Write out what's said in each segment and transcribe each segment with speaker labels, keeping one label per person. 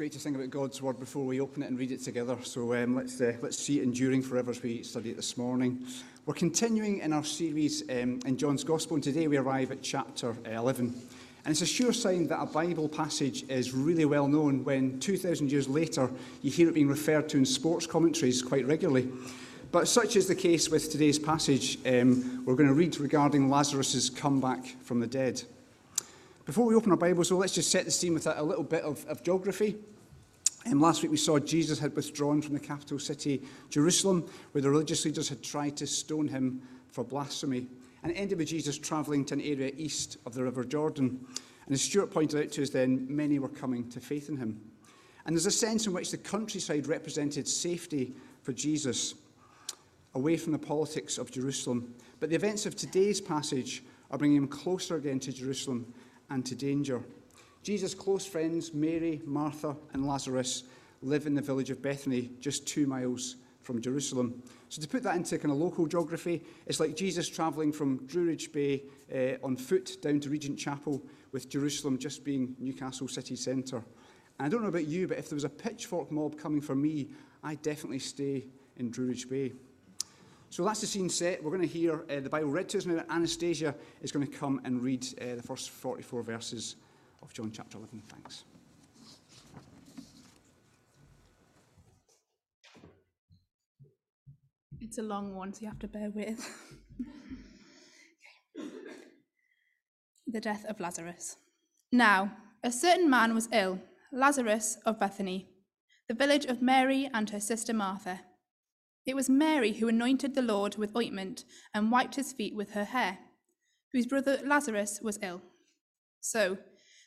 Speaker 1: great to think about God's word before we open it and read it together. So um, let's uh, let's see it enduring forever as we study it this morning. We're continuing in our series um, in John's Gospel, and today we arrive at chapter 11. And it's a sure sign that a Bible passage is really well known when 2,000 years later you hear it being referred to in sports commentaries quite regularly. But such is the case with today's passage um, we're going to read regarding Lazarus' comeback from the dead. Before we open our Bibles, so let's just set the scene with a, a little bit of, of geography. Um, last week we saw Jesus had withdrawn from the capital city, Jerusalem, where the religious leaders had tried to stone him for blasphemy. And it ended with Jesus travelling to an area east of the River Jordan. And as Stuart pointed out to us then, many were coming to faith in him. And there's a sense in which the countryside represented safety for Jesus, away from the politics of Jerusalem. But the events of today's passage are bringing him closer again to Jerusalem and to danger. Jesus' close friends, Mary, Martha, and Lazarus, live in the village of Bethany, just two miles from Jerusalem. So, to put that into kind of local geography, it's like Jesus travelling from Druridge Bay uh, on foot down to Regent Chapel, with Jerusalem just being Newcastle city centre. And I don't know about you, but if there was a pitchfork mob coming for me, I'd definitely stay in Druridge Bay. So that's the scene set. We're going to hear uh, the Bible read to us now. Anastasia is going to come and read uh, the first 44 verses of John chapter 11. Thanks.
Speaker 2: It's a long one, so you have to bear with. the death of Lazarus. Now, a certain man was ill, Lazarus of Bethany, the village of Mary and her sister Martha. It was Mary who anointed the Lord with ointment and wiped his feet with her hair, whose brother Lazarus was ill. So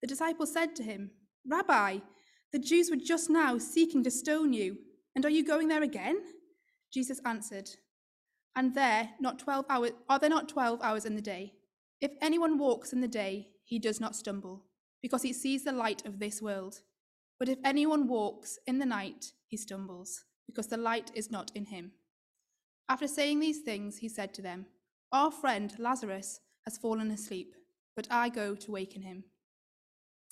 Speaker 2: The disciples said to him, Rabbi, the Jews were just now seeking to stone you, and are you going there again? Jesus answered, And there not twelve hours are there not twelve hours in the day? If anyone walks in the day, he does not stumble, because he sees the light of this world. But if anyone walks in the night, he stumbles because the light is not in him. After saying these things, he said to them, Our friend Lazarus has fallen asleep, but I go to waken him.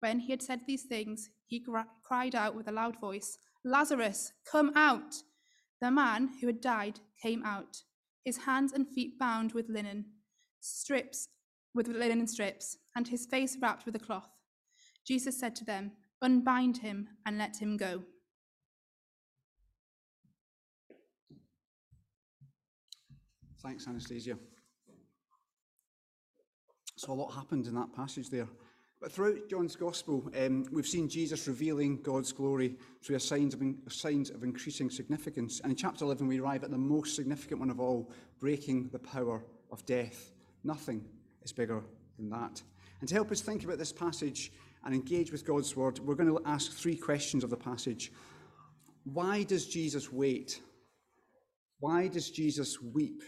Speaker 2: When he had said these things, he cried out with a loud voice, Lazarus, come out! The man who had died came out his hands and feet bound with linen strips, with linen strips, and his face wrapped with a cloth. Jesus said to them, Unbind him and let him go.
Speaker 1: Thanks, Anastasia. So, a lot happened in that passage there. But throughout John's Gospel, um, we've seen Jesus revealing God's glory through signs of, signs of increasing significance. And in chapter 11, we arrive at the most significant one of all breaking the power of death. Nothing is bigger than that. And to help us think about this passage and engage with God's word, we're going to ask three questions of the passage. Why does Jesus wait? Why does Jesus weep?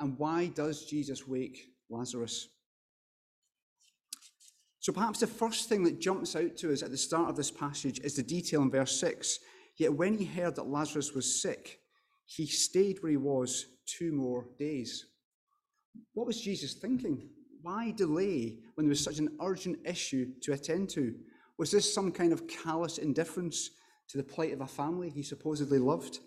Speaker 1: And why does Jesus wake Lazarus? So perhaps the first thing that jumps out to us at the start of this passage is the detail in verse 6. Yet when he heard that Lazarus was sick, he stayed where he was two more days. What was Jesus thinking? Why delay when there was such an urgent issue to attend to? Was this some kind of callous indifference to the plight of a family he supposedly loved?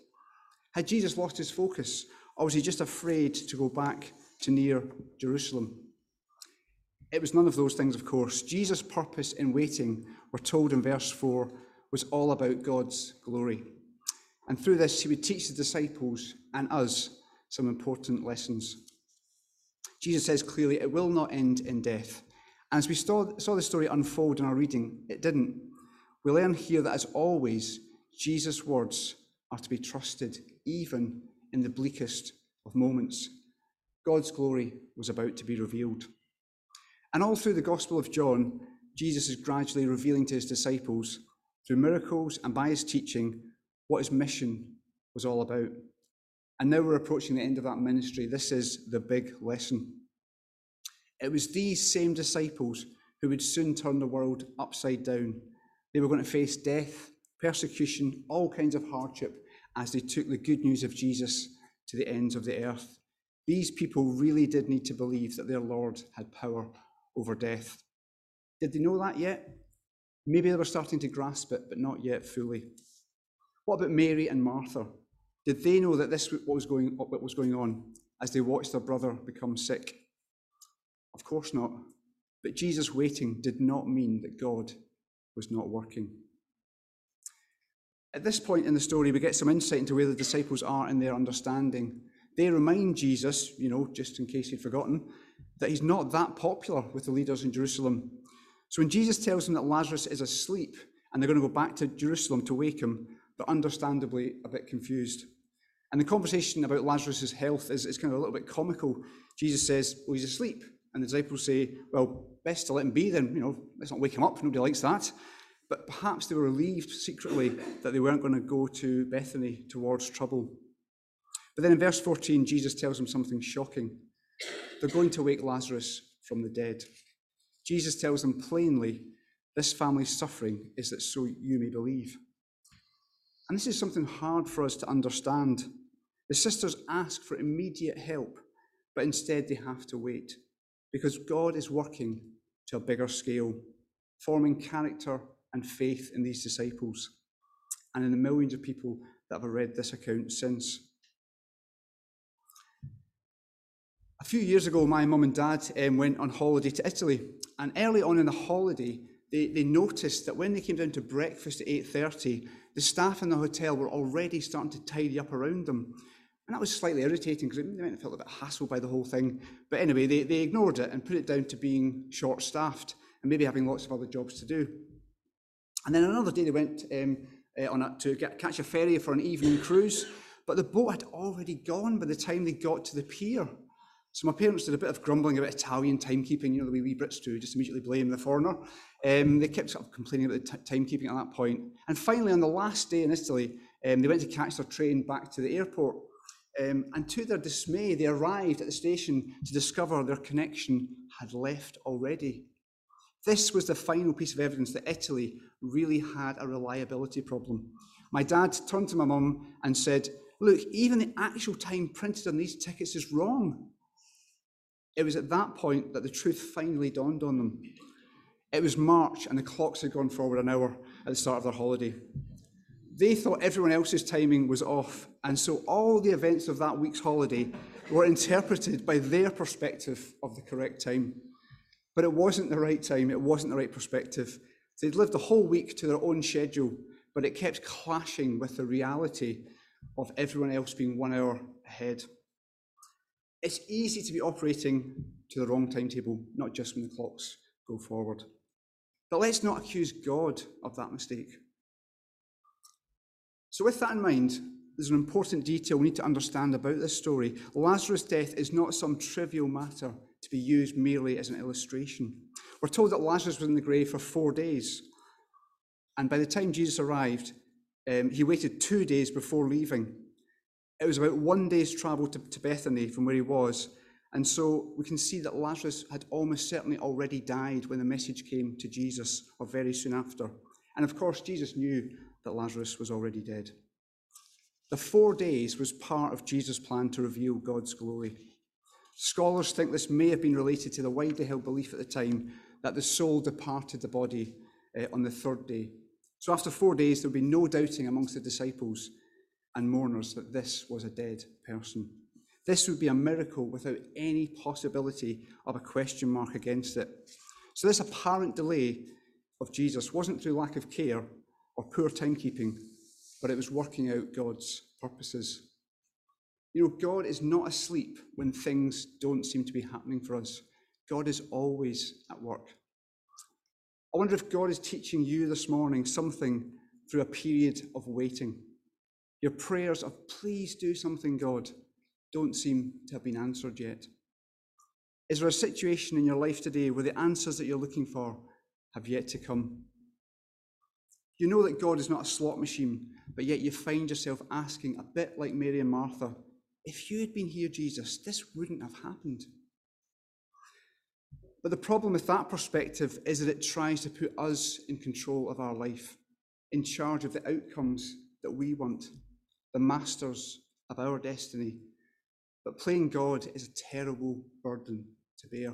Speaker 1: Had Jesus lost his focus, or was he just afraid to go back to near Jerusalem? It was none of those things, of course. Jesus' purpose in waiting, we're told in verse 4, was all about God's glory. And through this, he would teach the disciples and us some important lessons. Jesus says clearly, it will not end in death. And as we saw, saw the story unfold in our reading, it didn't. We learn here that, as always, Jesus' words are to be trusted, even in the bleakest of moments. God's glory was about to be revealed. And all through the Gospel of John, Jesus is gradually revealing to his disciples, through miracles and by his teaching, what his mission was all about. And now we're approaching the end of that ministry. This is the big lesson. It was these same disciples who would soon turn the world upside down. They were going to face death, persecution, all kinds of hardship as they took the good news of Jesus to the ends of the earth. These people really did need to believe that their Lord had power over death. Did they know that yet? Maybe they were starting to grasp it, but not yet fully. What about Mary and Martha? Did they know that this what was going, what was going on as they watched their brother become sick? Of course not. But Jesus waiting did not mean that God was not working. At this point in the story, we get some insight into where the disciples are in their understanding. They remind Jesus, you know, just in case he'd forgotten, that he's not that popular with the leaders in Jerusalem. So when Jesus tells them that Lazarus is asleep and they're going to go back to Jerusalem to wake him, they're understandably a bit confused. And the conversation about Lazarus' health is, is kind of a little bit comical. Jesus says, Well, he's asleep. And the disciples say, Well, best to let him be then. You know, let's not wake him up. Nobody likes that. But perhaps they were relieved secretly that they weren't going to go to Bethany towards trouble. But then in verse 14, Jesus tells them something shocking. They're going to wake Lazarus from the dead. Jesus tells them plainly, This family's suffering is that so you may believe. And this is something hard for us to understand. The sisters ask for immediate help, but instead they have to wait because God is working to a bigger scale, forming character and faith in these disciples and in the millions of people that have read this account since. A few years ago, my mum and dad um, went on holiday to Italy, and early on in the holiday, they, they noticed that when they came down to breakfast at 8.30, the staff in the hotel were already starting to tidy up around them. And that was slightly irritating because they might have felt a bit hassled by the whole thing. But anyway, they, they ignored it and put it down to being short staffed and maybe having lots of other jobs to do. And then another day they went um, uh, on a, to get, catch a ferry for an evening cruise, but the boat had already gone by the time they got to the pier. So my parents did a bit of grumbling about Italian timekeeping, you know, the way we Brits do, just immediately blame the foreigner. Um, they kept sort of complaining about the timekeeping at that point. And finally, on the last day in Italy, um, they went to catch their train back to the airport. Um, and to their dismay, they arrived at the station to discover their connection had left already. This was the final piece of evidence that Italy really had a reliability problem. My dad turned to my mum and said, Look, even the actual time printed on these tickets is wrong. It was at that point that the truth finally dawned on them. It was March and the clocks had gone forward an hour at the start of their holiday. They thought everyone else's timing was off, and so all the events of that week's holiday were interpreted by their perspective of the correct time. But it wasn't the right time, it wasn't the right perspective. They'd lived the whole week to their own schedule, but it kept clashing with the reality of everyone else being one hour ahead. It's easy to be operating to the wrong timetable, not just when the clocks go forward. But let's not accuse God of that mistake. So, with that in mind, there's an important detail we need to understand about this story. Lazarus' death is not some trivial matter to be used merely as an illustration. We're told that Lazarus was in the grave for four days. And by the time Jesus arrived, um, he waited two days before leaving. It was about one day's travel to, to Bethany from where he was. And so we can see that Lazarus had almost certainly already died when the message came to Jesus, or very soon after. And of course, Jesus knew that Lazarus was already dead. The four days was part of Jesus' plan to reveal God's glory. Scholars think this may have been related to the widely held belief at the time that the soul departed the body uh, on the third day. So after four days, there would be no doubting amongst the disciples and mourners that this was a dead person. This would be a miracle without any possibility of a question mark against it. So, this apparent delay of Jesus wasn't through lack of care or poor timekeeping, but it was working out God's purposes. You know, God is not asleep when things don't seem to be happening for us. God is always at work. I wonder if God is teaching you this morning something through a period of waiting. Your prayers of, please do something, God, don't seem to have been answered yet. Is there a situation in your life today where the answers that you're looking for have yet to come? You know that God is not a slot machine, but yet you find yourself asking, a bit like Mary and Martha, if you had been here, Jesus, this wouldn't have happened. But the problem with that perspective is that it tries to put us in control of our life, in charge of the outcomes that we want the masters of our destiny. But playing God is a terrible burden to bear.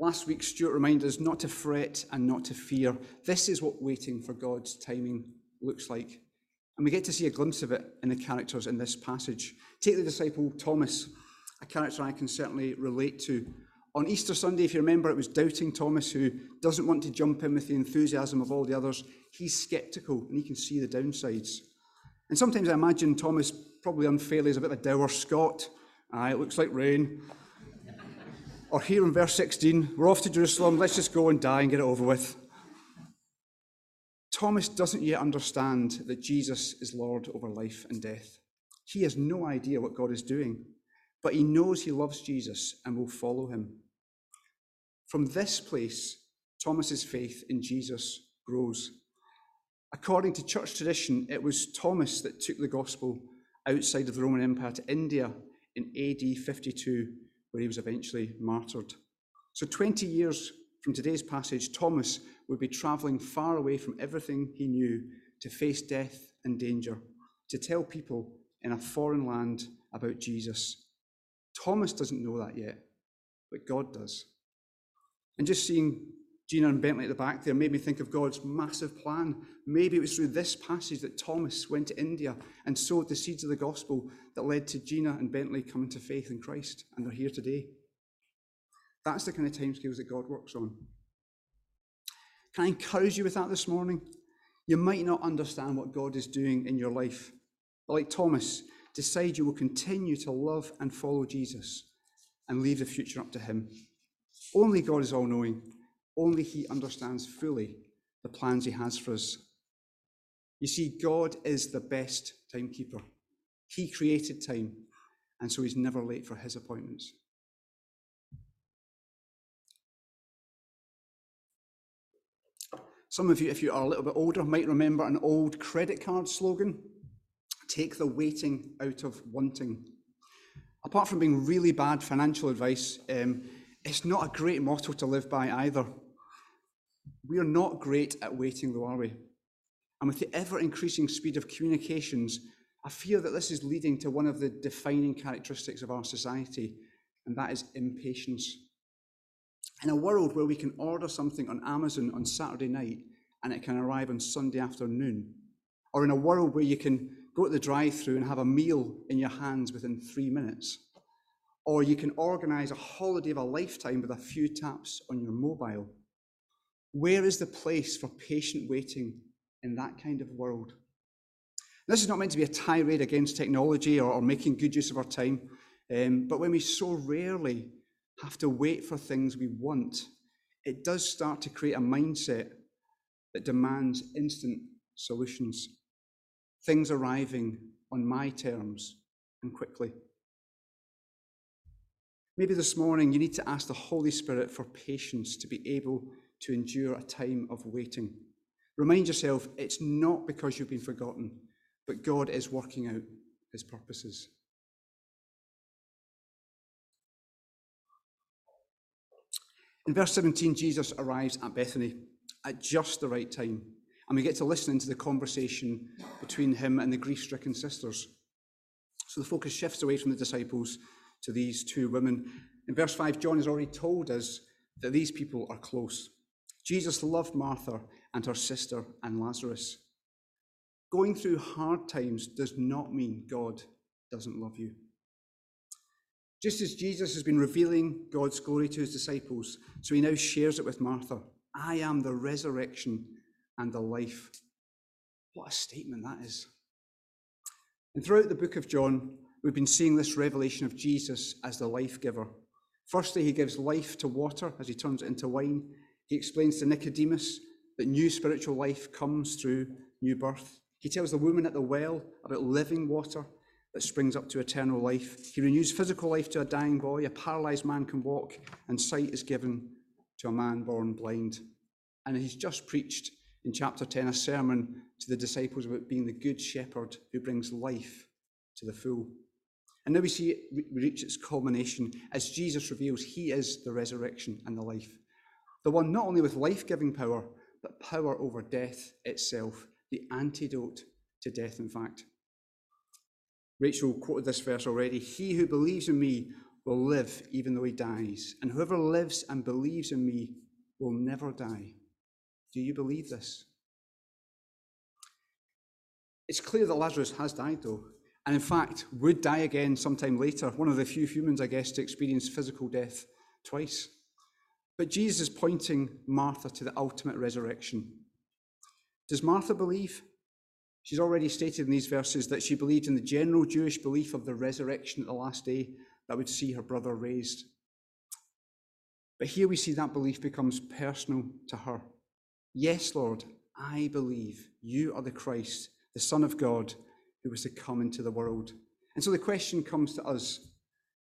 Speaker 1: Last week, Stuart reminded us not to fret and not to fear. This is what waiting for God's timing looks like. And we get to see a glimpse of it in the characters in this passage. Take the disciple Thomas, a character I can certainly relate to. On Easter Sunday, if you remember, it was doubting Thomas who doesn't want to jump in with the enthusiasm of all the others. He's skeptical and he can see the downsides. And sometimes I imagine Thomas probably unfairly is a bit of a dour Scot. Aye, it looks like rain. or here in verse 16, we're off to Jerusalem, let's just go and die and get it over with. Thomas doesn't yet understand that Jesus is Lord over life and death. He has no idea what God is doing, but he knows he loves Jesus and will follow him. From this place, Thomas's faith in Jesus grows. According to church tradition, it was Thomas that took the gospel outside of the Roman Empire to India in AD 52, where he was eventually martyred. So, 20 years from today's passage, Thomas would be traveling far away from everything he knew to face death and danger, to tell people in a foreign land about Jesus. Thomas doesn't know that yet, but God does. And just seeing Gina and Bentley at the back there made me think of God's massive plan. Maybe it was through this passage that Thomas went to India and sowed the seeds of the gospel that led to Gina and Bentley coming to faith in Christ, and they're here today. That's the kind of timescales that God works on. Can I encourage you with that this morning? You might not understand what God is doing in your life, but like Thomas, decide you will continue to love and follow Jesus and leave the future up to Him. Only God is all knowing, only He understands fully the plans He has for us. You see, God is the best timekeeper. He created time, and so He's never late for His appointments. Some of you, if you are a little bit older, might remember an old credit card slogan take the waiting out of wanting. Apart from being really bad financial advice, um, it's not a great motto to live by either. We are not great at waiting, though, are we? And with the ever increasing speed of communications, I fear that this is leading to one of the defining characteristics of our society, and that is impatience. In a world where we can order something on Amazon on Saturday night and it can arrive on Sunday afternoon, or in a world where you can go to the drive through and have a meal in your hands within three minutes, or you can organize a holiday of a lifetime with a few taps on your mobile. Where is the place for patient waiting in that kind of world? This is not meant to be a tirade against technology or, or making good use of our time, um, but when we so rarely have to wait for things we want, it does start to create a mindset that demands instant solutions, things arriving on my terms and quickly. Maybe this morning you need to ask the Holy Spirit for patience to be able to endure a time of waiting. Remind yourself it's not because you've been forgotten, but God is working out his purposes. In verse 17, Jesus arrives at Bethany at just the right time, and we get to listen into the conversation between him and the grief stricken sisters. So the focus shifts away from the disciples to these two women. In verse 5, John has already told us that these people are close. Jesus loved Martha and her sister and Lazarus. Going through hard times does not mean God doesn't love you. Just as Jesus has been revealing God's glory to his disciples, so he now shares it with Martha. I am the resurrection and the life. What a statement that is. And throughout the book of John, we've been seeing this revelation of Jesus as the life giver. Firstly, he gives life to water as he turns it into wine. He explains to Nicodemus that new spiritual life comes through new birth. He tells the woman at the well about living water that springs up to eternal life. He renews physical life to a dying boy. A paralyzed man can walk, and sight is given to a man born blind. And he's just preached in chapter 10 a sermon to the disciples about being the good shepherd who brings life to the full. And now we see it reach its culmination as Jesus reveals he is the resurrection and the life. The one not only with life giving power, but power over death itself, the antidote to death, in fact. Rachel quoted this verse already He who believes in me will live even though he dies, and whoever lives and believes in me will never die. Do you believe this? It's clear that Lazarus has died, though, and in fact would die again sometime later, one of the few humans, I guess, to experience physical death twice. But Jesus is pointing Martha to the ultimate resurrection. Does Martha believe? She's already stated in these verses that she believed in the general Jewish belief of the resurrection at the last day that would see her brother raised. But here we see that belief becomes personal to her. Yes, Lord, I believe you are the Christ, the Son of God, who was to come into the world. And so the question comes to us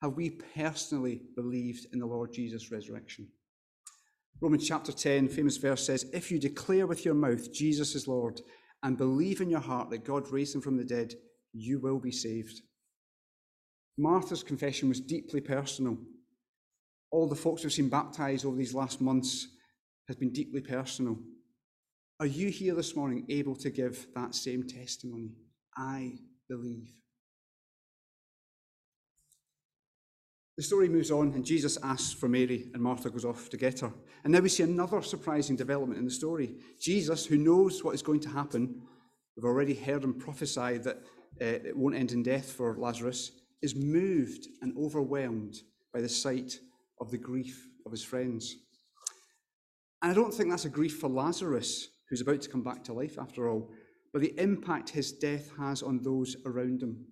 Speaker 1: have we personally believed in the Lord Jesus' resurrection? Romans chapter 10, famous verse says, If you declare with your mouth Jesus is Lord and believe in your heart that God raised him from the dead, you will be saved. Martha's confession was deeply personal. All the folks who've seen baptized over these last months has been deeply personal. Are you here this morning able to give that same testimony? I believe. The story moves on, and Jesus asks for Mary, and Martha goes off to get her. And now we see another surprising development in the story. Jesus, who knows what is going to happen, we've already heard him prophesy that uh, it won't end in death for Lazarus, is moved and overwhelmed by the sight of the grief of his friends. And I don't think that's a grief for Lazarus, who's about to come back to life after all, but the impact his death has on those around him.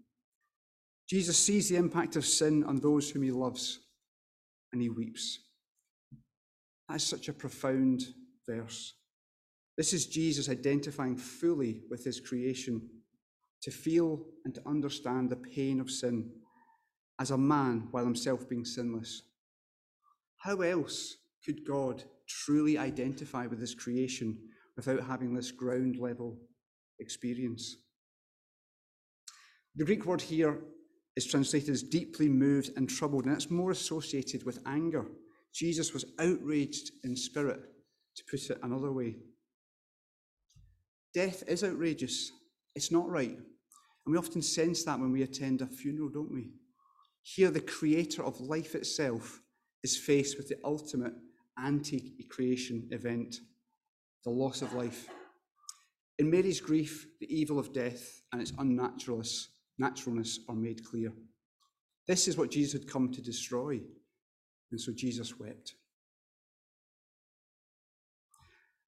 Speaker 1: Jesus sees the impact of sin on those whom he loves, and he weeps. That is such a profound verse. This is Jesus identifying fully with his creation to feel and to understand the pain of sin as a man while himself being sinless. How else could God truly identify with his creation without having this ground level experience? The Greek word here is translated as deeply moved and troubled, and it's more associated with anger. Jesus was outraged in spirit, to put it another way. Death is outrageous. It's not right. And we often sense that when we attend a funeral, don't we? Here, the creator of life itself is faced with the ultimate anti creation event the loss of life. In Mary's grief, the evil of death and its unnaturalness naturalness are made clear. This is what Jesus had come to destroy, and so Jesus wept.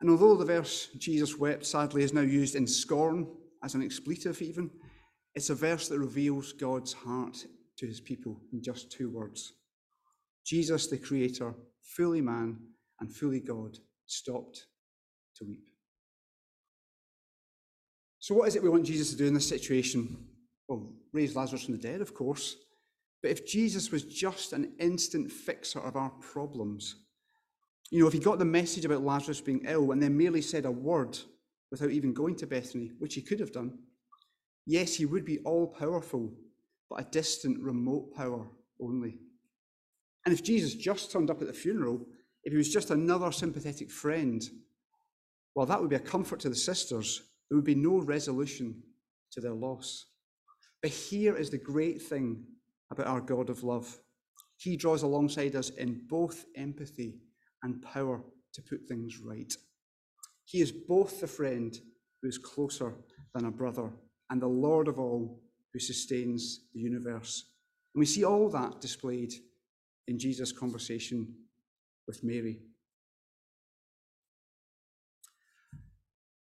Speaker 1: And although the verse Jesus wept sadly is now used in scorn as an expletive, even, it's a verse that reveals God's heart to his people in just two words. Jesus, the Creator, fully man and fully God, stopped to weep. So, what is it we want Jesus to do in this situation? Well, raise Lazarus from the dead, of course. But if Jesus was just an instant fixer of our problems, you know, if he got the message about Lazarus being ill and then merely said a word without even going to Bethany, which he could have done, yes, he would be all powerful, but a distant, remote power only. And if Jesus just turned up at the funeral, if he was just another sympathetic friend, well, that would be a comfort to the sisters. There would be no resolution to their loss. But here is the great thing about our God of love He draws alongside us in both empathy and power to put things right. He is both the friend who is closer than a brother and the Lord of all who sustains the universe. And we see all that displayed in Jesus' conversation with Mary.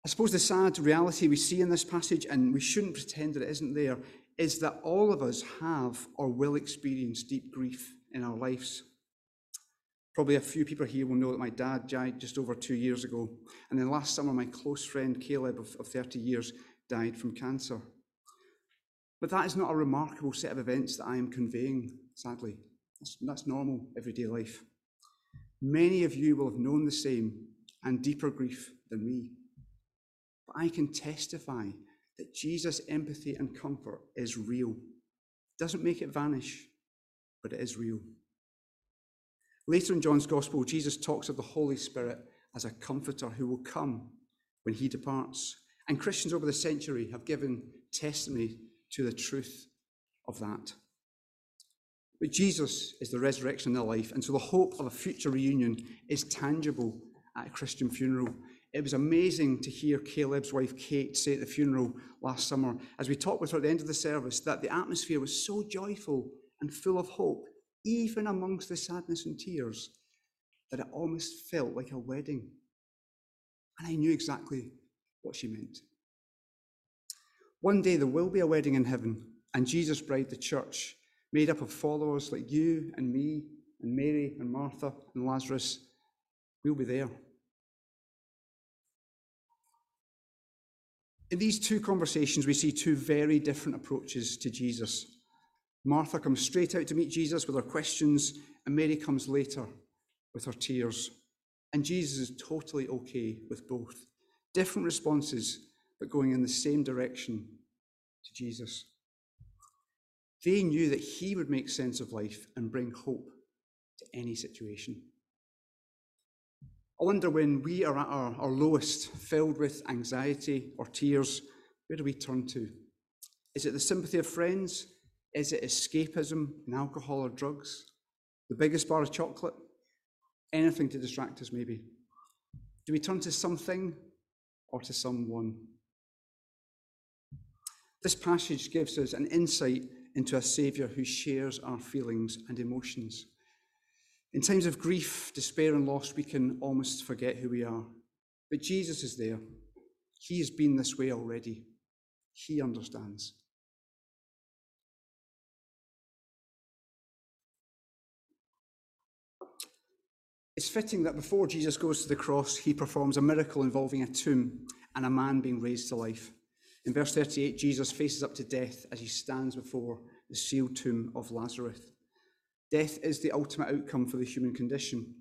Speaker 1: I suppose the sad reality we see in this passage, and we shouldn't pretend that it isn't there, is that all of us have or will experience deep grief in our lives. Probably a few people here will know that my dad died just over two years ago. And then last summer, my close friend Caleb of, of 30 years died from cancer. But that is not a remarkable set of events that I am conveying, sadly. That's, that's normal everyday life. Many of you will have known the same and deeper grief than me. But I can testify that Jesus' empathy and comfort is real. Doesn't make it vanish, but it is real. Later in John's Gospel, Jesus talks of the Holy Spirit as a comforter who will come when he departs. And Christians over the century have given testimony to the truth of that. But Jesus is the resurrection in their life, and so the hope of a future reunion is tangible at a Christian funeral. It was amazing to hear Caleb's wife Kate say at the funeral last summer, as we talked with her at the end of the service, that the atmosphere was so joyful and full of hope, even amongst the sadness and tears, that it almost felt like a wedding. And I knew exactly what she meant. One day there will be a wedding in heaven, and Jesus' bride, the church, made up of followers like you and me and Mary and Martha and Lazarus, we'll be there. In these two conversations, we see two very different approaches to Jesus. Martha comes straight out to meet Jesus with her questions, and Mary comes later with her tears. And Jesus is totally okay with both. Different responses, but going in the same direction to Jesus. They knew that he would make sense of life and bring hope to any situation. I wonder when we are at our, our lowest, filled with anxiety or tears, where do we turn to? Is it the sympathy of friends? Is it escapism in alcohol or drugs? The biggest bar of chocolate? Anything to distract us, maybe. Do we turn to something or to someone? This passage gives us an insight into a Saviour who shares our feelings and emotions. In times of grief, despair, and loss, we can almost forget who we are. But Jesus is there. He has been this way already. He understands. It's fitting that before Jesus goes to the cross, he performs a miracle involving a tomb and a man being raised to life. In verse 38, Jesus faces up to death as he stands before the sealed tomb of Lazarus. Death is the ultimate outcome for the human condition.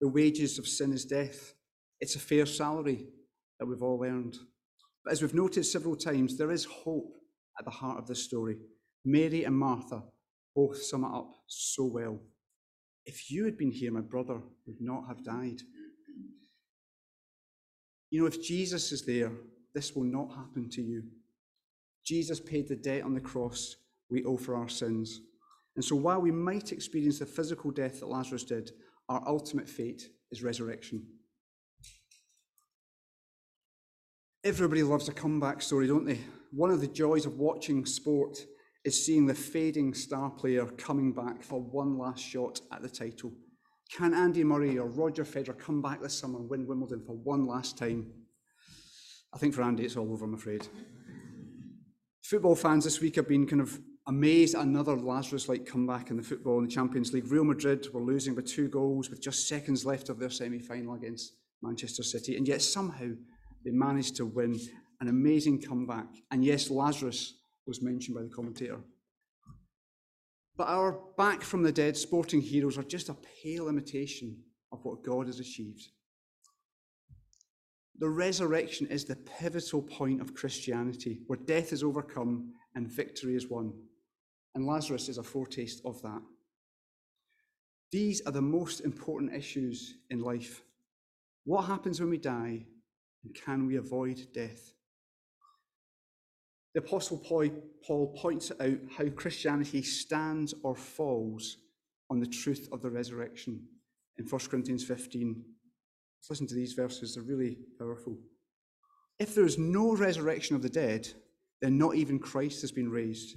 Speaker 1: The wages of sin is death. It's a fair salary that we've all earned. But as we've noted several times, there is hope at the heart of this story. Mary and Martha both sum it up so well. If you had been here, my brother would not have died. You know, if Jesus is there, this will not happen to you. Jesus paid the debt on the cross we owe for our sins. And so, while we might experience the physical death that Lazarus did, our ultimate fate is resurrection. Everybody loves a comeback story, don't they? One of the joys of watching sport is seeing the fading star player coming back for one last shot at the title. Can Andy Murray or Roger Federer come back this summer and win Wimbledon for one last time? I think for Andy, it's all over, I'm afraid. Football fans this week have been kind of amazed at another Lazarus like comeback in the football in the Champions League. Real Madrid were losing by two goals with just seconds left of their semi final against Manchester City, and yet somehow they managed to win an amazing comeback. And yes, Lazarus was mentioned by the commentator. But our back from the dead sporting heroes are just a pale imitation of what God has achieved. The resurrection is the pivotal point of Christianity, where death is overcome and victory is won. And Lazarus is a foretaste of that. These are the most important issues in life. What happens when we die, and can we avoid death? The Apostle Paul points out how Christianity stands or falls on the truth of the resurrection in 1 Corinthians 15, Let's listen to these verses, they're really powerful. If there is no resurrection of the dead, then not even Christ has been raised.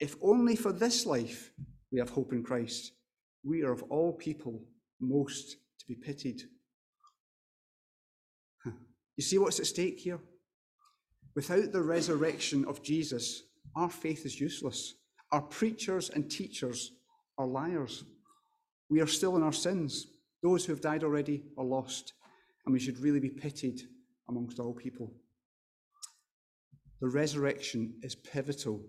Speaker 1: If only for this life we have hope in Christ, we are of all people most to be pitied. You see what's at stake here? Without the resurrection of Jesus, our faith is useless. Our preachers and teachers are liars. We are still in our sins. Those who have died already are lost, and we should really be pitied amongst all people. The resurrection is pivotal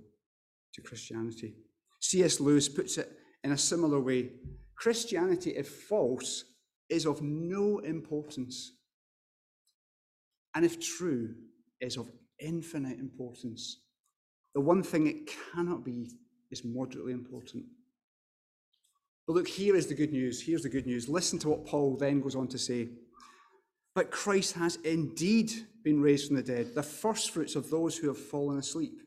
Speaker 1: to Christianity. C.S. Lewis puts it in a similar way Christianity, if false, is of no importance, and if true, is of infinite importance. The one thing it cannot be is moderately important. But look, here is the good news. Here's the good news. Listen to what Paul then goes on to say. But Christ has indeed been raised from the dead, the firstfruits of those who have fallen asleep.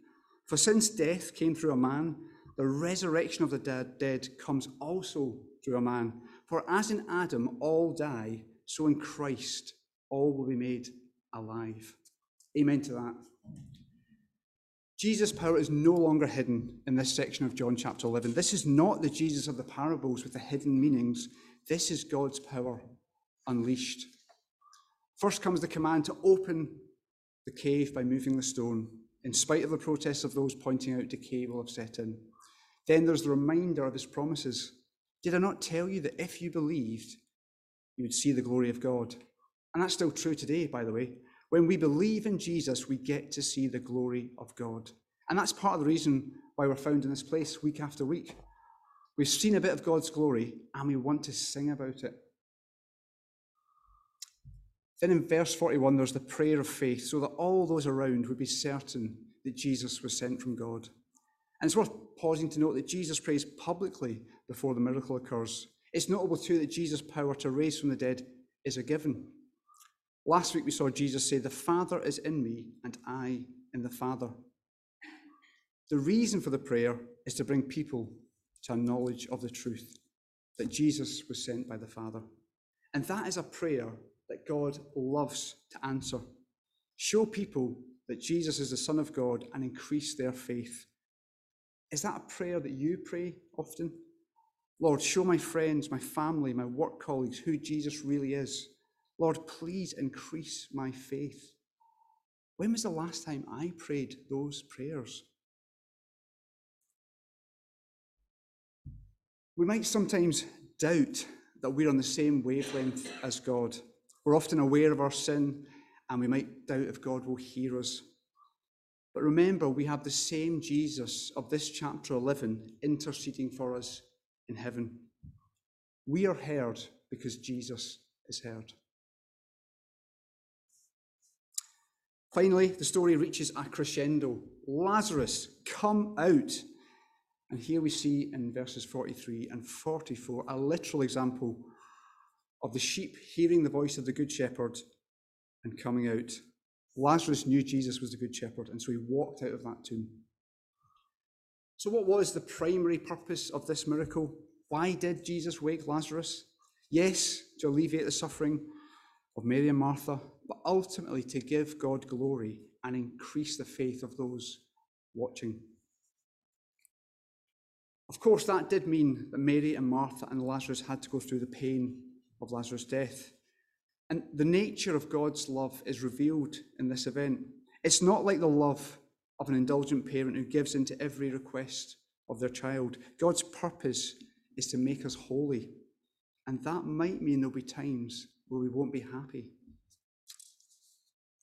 Speaker 1: For since death came through a man, the resurrection of the dead comes also through a man. For as in Adam all die, so in Christ all will be made alive. Amen to that. Jesus' power is no longer hidden in this section of John chapter 11. This is not the Jesus of the parables with the hidden meanings. This is God's power unleashed. First comes the command to open the cave by moving the stone, in spite of the protests of those pointing out decay will have set in. Then there's the reminder of his promises. Did I not tell you that if you believed, you would see the glory of God? And that's still true today, by the way. When we believe in Jesus, we get to see the glory of God. And that's part of the reason why we're found in this place week after week. We've seen a bit of God's glory and we want to sing about it. Then in verse 41, there's the prayer of faith, so that all those around would be certain that Jesus was sent from God. And it's worth pausing to note that Jesus prays publicly before the miracle occurs. It's notable too that Jesus' power to raise from the dead is a given. Last week we saw Jesus say, The Father is in me, and I in the Father. The reason for the prayer is to bring people to a knowledge of the truth that Jesus was sent by the Father. And that is a prayer that God loves to answer. Show people that Jesus is the Son of God and increase their faith. Is that a prayer that you pray often? Lord, show my friends, my family, my work colleagues who Jesus really is. Lord, please increase my faith. When was the last time I prayed those prayers? We might sometimes doubt that we're on the same wavelength as God. We're often aware of our sin and we might doubt if God will hear us. But remember, we have the same Jesus of this chapter 11 interceding for us in heaven. We are heard because Jesus is heard. Finally, the story reaches a crescendo. Lazarus, come out. And here we see in verses 43 and 44 a literal example of the sheep hearing the voice of the Good Shepherd and coming out. Lazarus knew Jesus was the Good Shepherd, and so he walked out of that tomb. So, what was the primary purpose of this miracle? Why did Jesus wake Lazarus? Yes, to alleviate the suffering of Mary and Martha, but ultimately to give God glory and increase the faith of those watching. Of course, that did mean that Mary and Martha and Lazarus had to go through the pain of Lazarus' death. And the nature of God's love is revealed in this event. It's not like the love of an indulgent parent who gives in to every request of their child. God's purpose is to make us holy. And that might mean there'll be times where we won't be happy.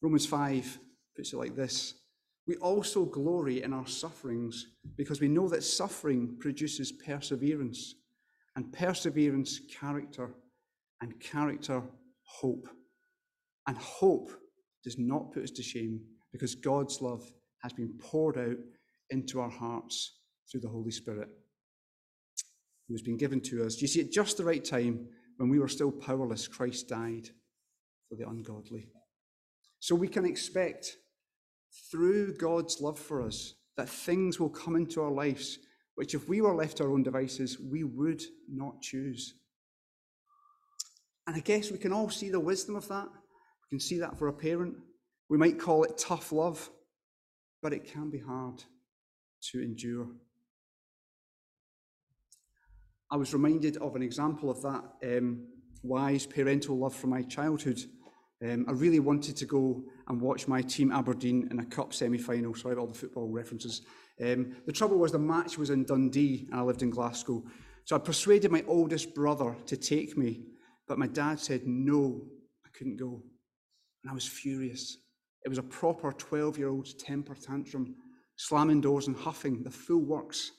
Speaker 1: Romans 5 puts it like this We also glory in our sufferings because we know that suffering produces perseverance, and perseverance, character and character, hope. And hope does not put us to shame because God's love has been poured out into our hearts through the Holy Spirit who has been given to us. You see, at just the right time, when we were still powerless, Christ died for the ungodly. So we can expect through God's love for us that things will come into our lives which, if we were left our own devices, we would not choose. And I guess we can all see the wisdom of that. We can see that for a parent. We might call it tough love, but it can be hard to endure. I was reminded of an example of that um, wise parental love from my childhood. Um, I really wanted to go and watch my team Aberdeen in a cup semi-final, Sorry have all the football references. Um, the trouble was the match was in Dundee and I lived in Glasgow. So I persuaded my oldest brother to take me but my dad said, no, I couldn't go. And I was furious. It was a proper 12 year old temper tantrum, slamming doors and huffing, the full works.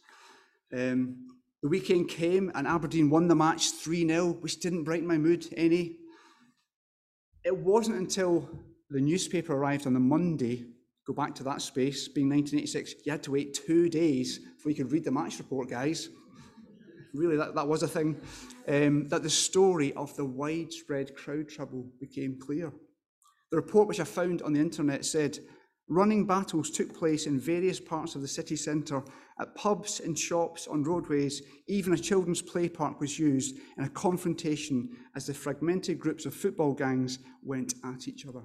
Speaker 1: Um, the weekend came and Aberdeen won the match 3 0, which didn't brighten my mood any. It wasn't until the newspaper arrived on the Monday, go back to that space, being 1986, you had to wait two days before you could read the match report, guys really that, that was a thing, um, that the story of the widespread crowd trouble became clear. The report which I found on the internet said running battles took place in various parts of the city centre, at pubs and shops, on roadways, even a children's play park was used in a confrontation as the fragmented groups of football gangs went at each other.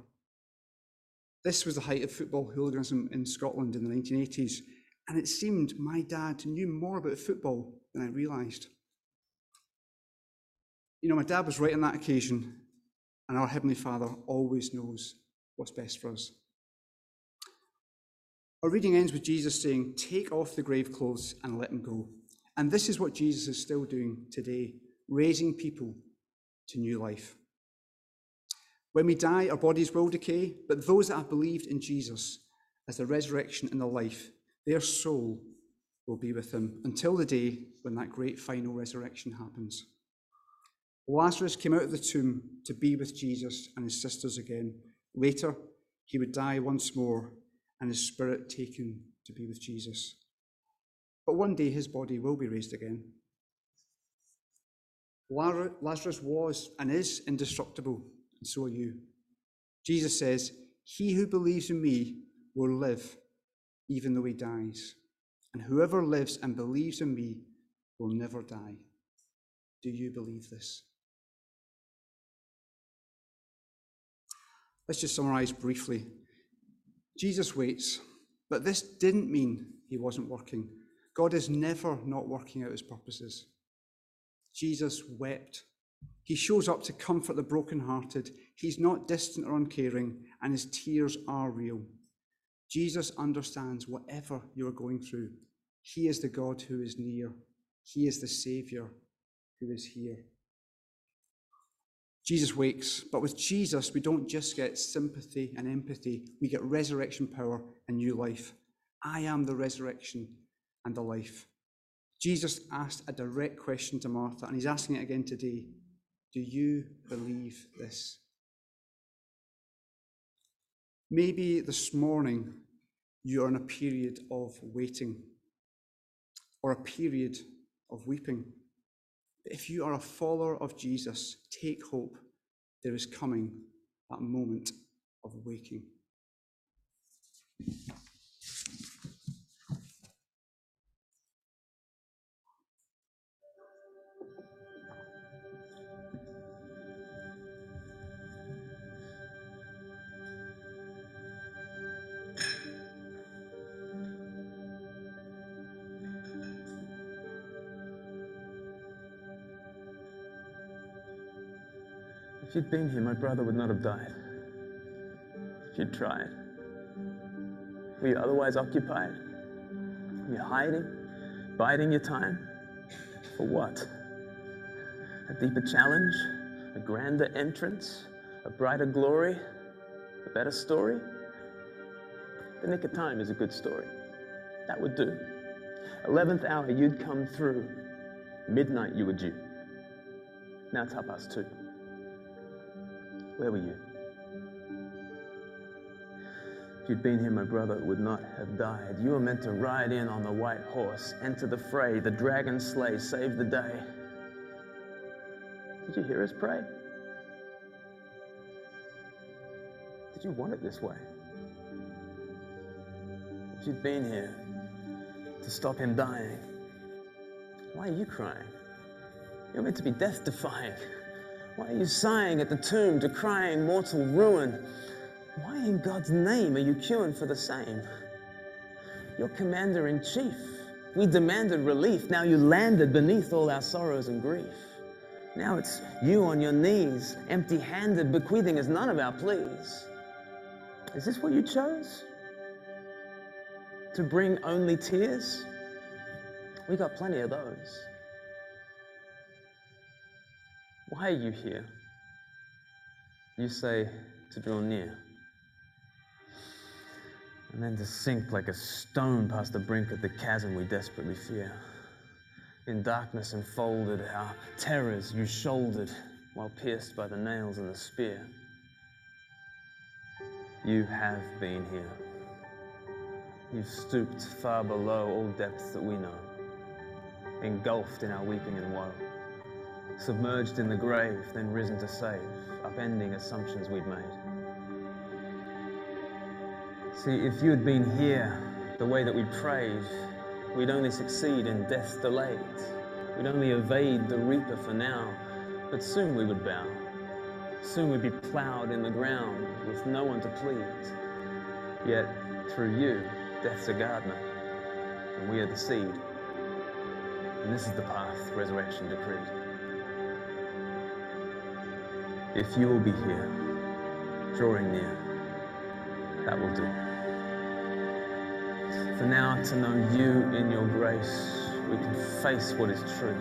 Speaker 1: This was the height of football hooliganism in Scotland in the 1980s, and it seemed my dad knew more about football than I realised. You know, my dad was right on that occasion, and our Heavenly Father always knows what's best for us. Our reading ends with Jesus saying, Take off the grave clothes and let them go. And this is what Jesus is still doing today, raising people to new life. When we die, our bodies will decay, but those that have believed in Jesus as the resurrection and the life, their soul will be with him until the day when that great final resurrection happens. Lazarus came out of the tomb to be with Jesus and his sisters again. Later, he would die once more and his spirit taken to be with Jesus. But one day his body will be raised again. Lazarus was and is indestructible, and so are you. Jesus says, He who believes in me will live even though he dies. And whoever lives and believes in me will never die. Do you believe this? Let's just summarize briefly. Jesus waits, but this didn't mean he wasn't working. God is never not working out his purposes. Jesus wept. He shows up to comfort the brokenhearted. He's not distant or uncaring, and his tears are real. Jesus understands whatever you are going through. He is the God who is near, He is the Saviour who is here. Jesus wakes, but with Jesus, we don't just get sympathy and empathy, we get resurrection power and new life. I am the resurrection and the life. Jesus asked a direct question to Martha, and he's asking it again today Do you believe this? Maybe this morning you're in a period of waiting or a period of weeping. If you are a follower of Jesus, take hope. There is coming that moment of waking.
Speaker 3: If you'd been here, my brother would not have died. If you'd tried. Were you otherwise occupied? Were you hiding? Biding your time? For what? A deeper challenge? A grander entrance? A brighter glory? A better story? The nick of time is a good story. That would do. 11th hour, you'd come through. Midnight, you were due. Now it's half past two. Where were you? If you'd been here, my brother would not have died. You were meant to ride in on the white horse, enter the fray, the dragon slay, save the day. Did you hear us pray? Did you want it this way? If you'd been here to stop him dying, why are you crying? You're meant to be death defying. Why are you sighing at the tomb, decrying mortal ruin? Why in God's name are you queuing for the same? Your commander in chief. We demanded relief. Now you landed beneath all our sorrows and grief. Now it's you on your knees, empty handed, bequeathing us none of our pleas. Is this what you chose? To bring only tears? We got plenty of those. Why are you here? You say to draw near. And then to sink like a stone past the brink of the chasm we desperately fear. In darkness enfolded, our terrors you shouldered while pierced by the nails and the spear. You have been here. You've stooped far below all depths that we know, engulfed in our weeping and woe submerged in the grave, then risen to save, upending assumptions we'd made. See, if you had been here the way that we prayed, we'd only succeed in death delayed. We'd only evade the reaper for now, but soon we would bow. Soon we'd be plowed in the ground with no one to please. Yet, through you, death's a gardener, and we are the seed. And this is the path resurrection decreed. If you will be here, drawing near, that will do. For now, to know you in your grace, we can face what is true.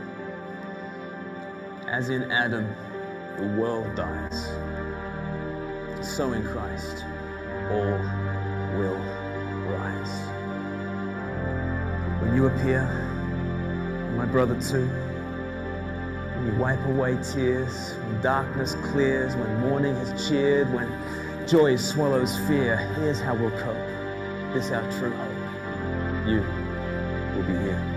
Speaker 3: As in Adam, the world dies, so in Christ, all will rise. When you appear, my brother too, you wipe away tears, when darkness clears, when morning has cheered, when joy swallows fear, here's how we'll cope. This our true hope. You will be here.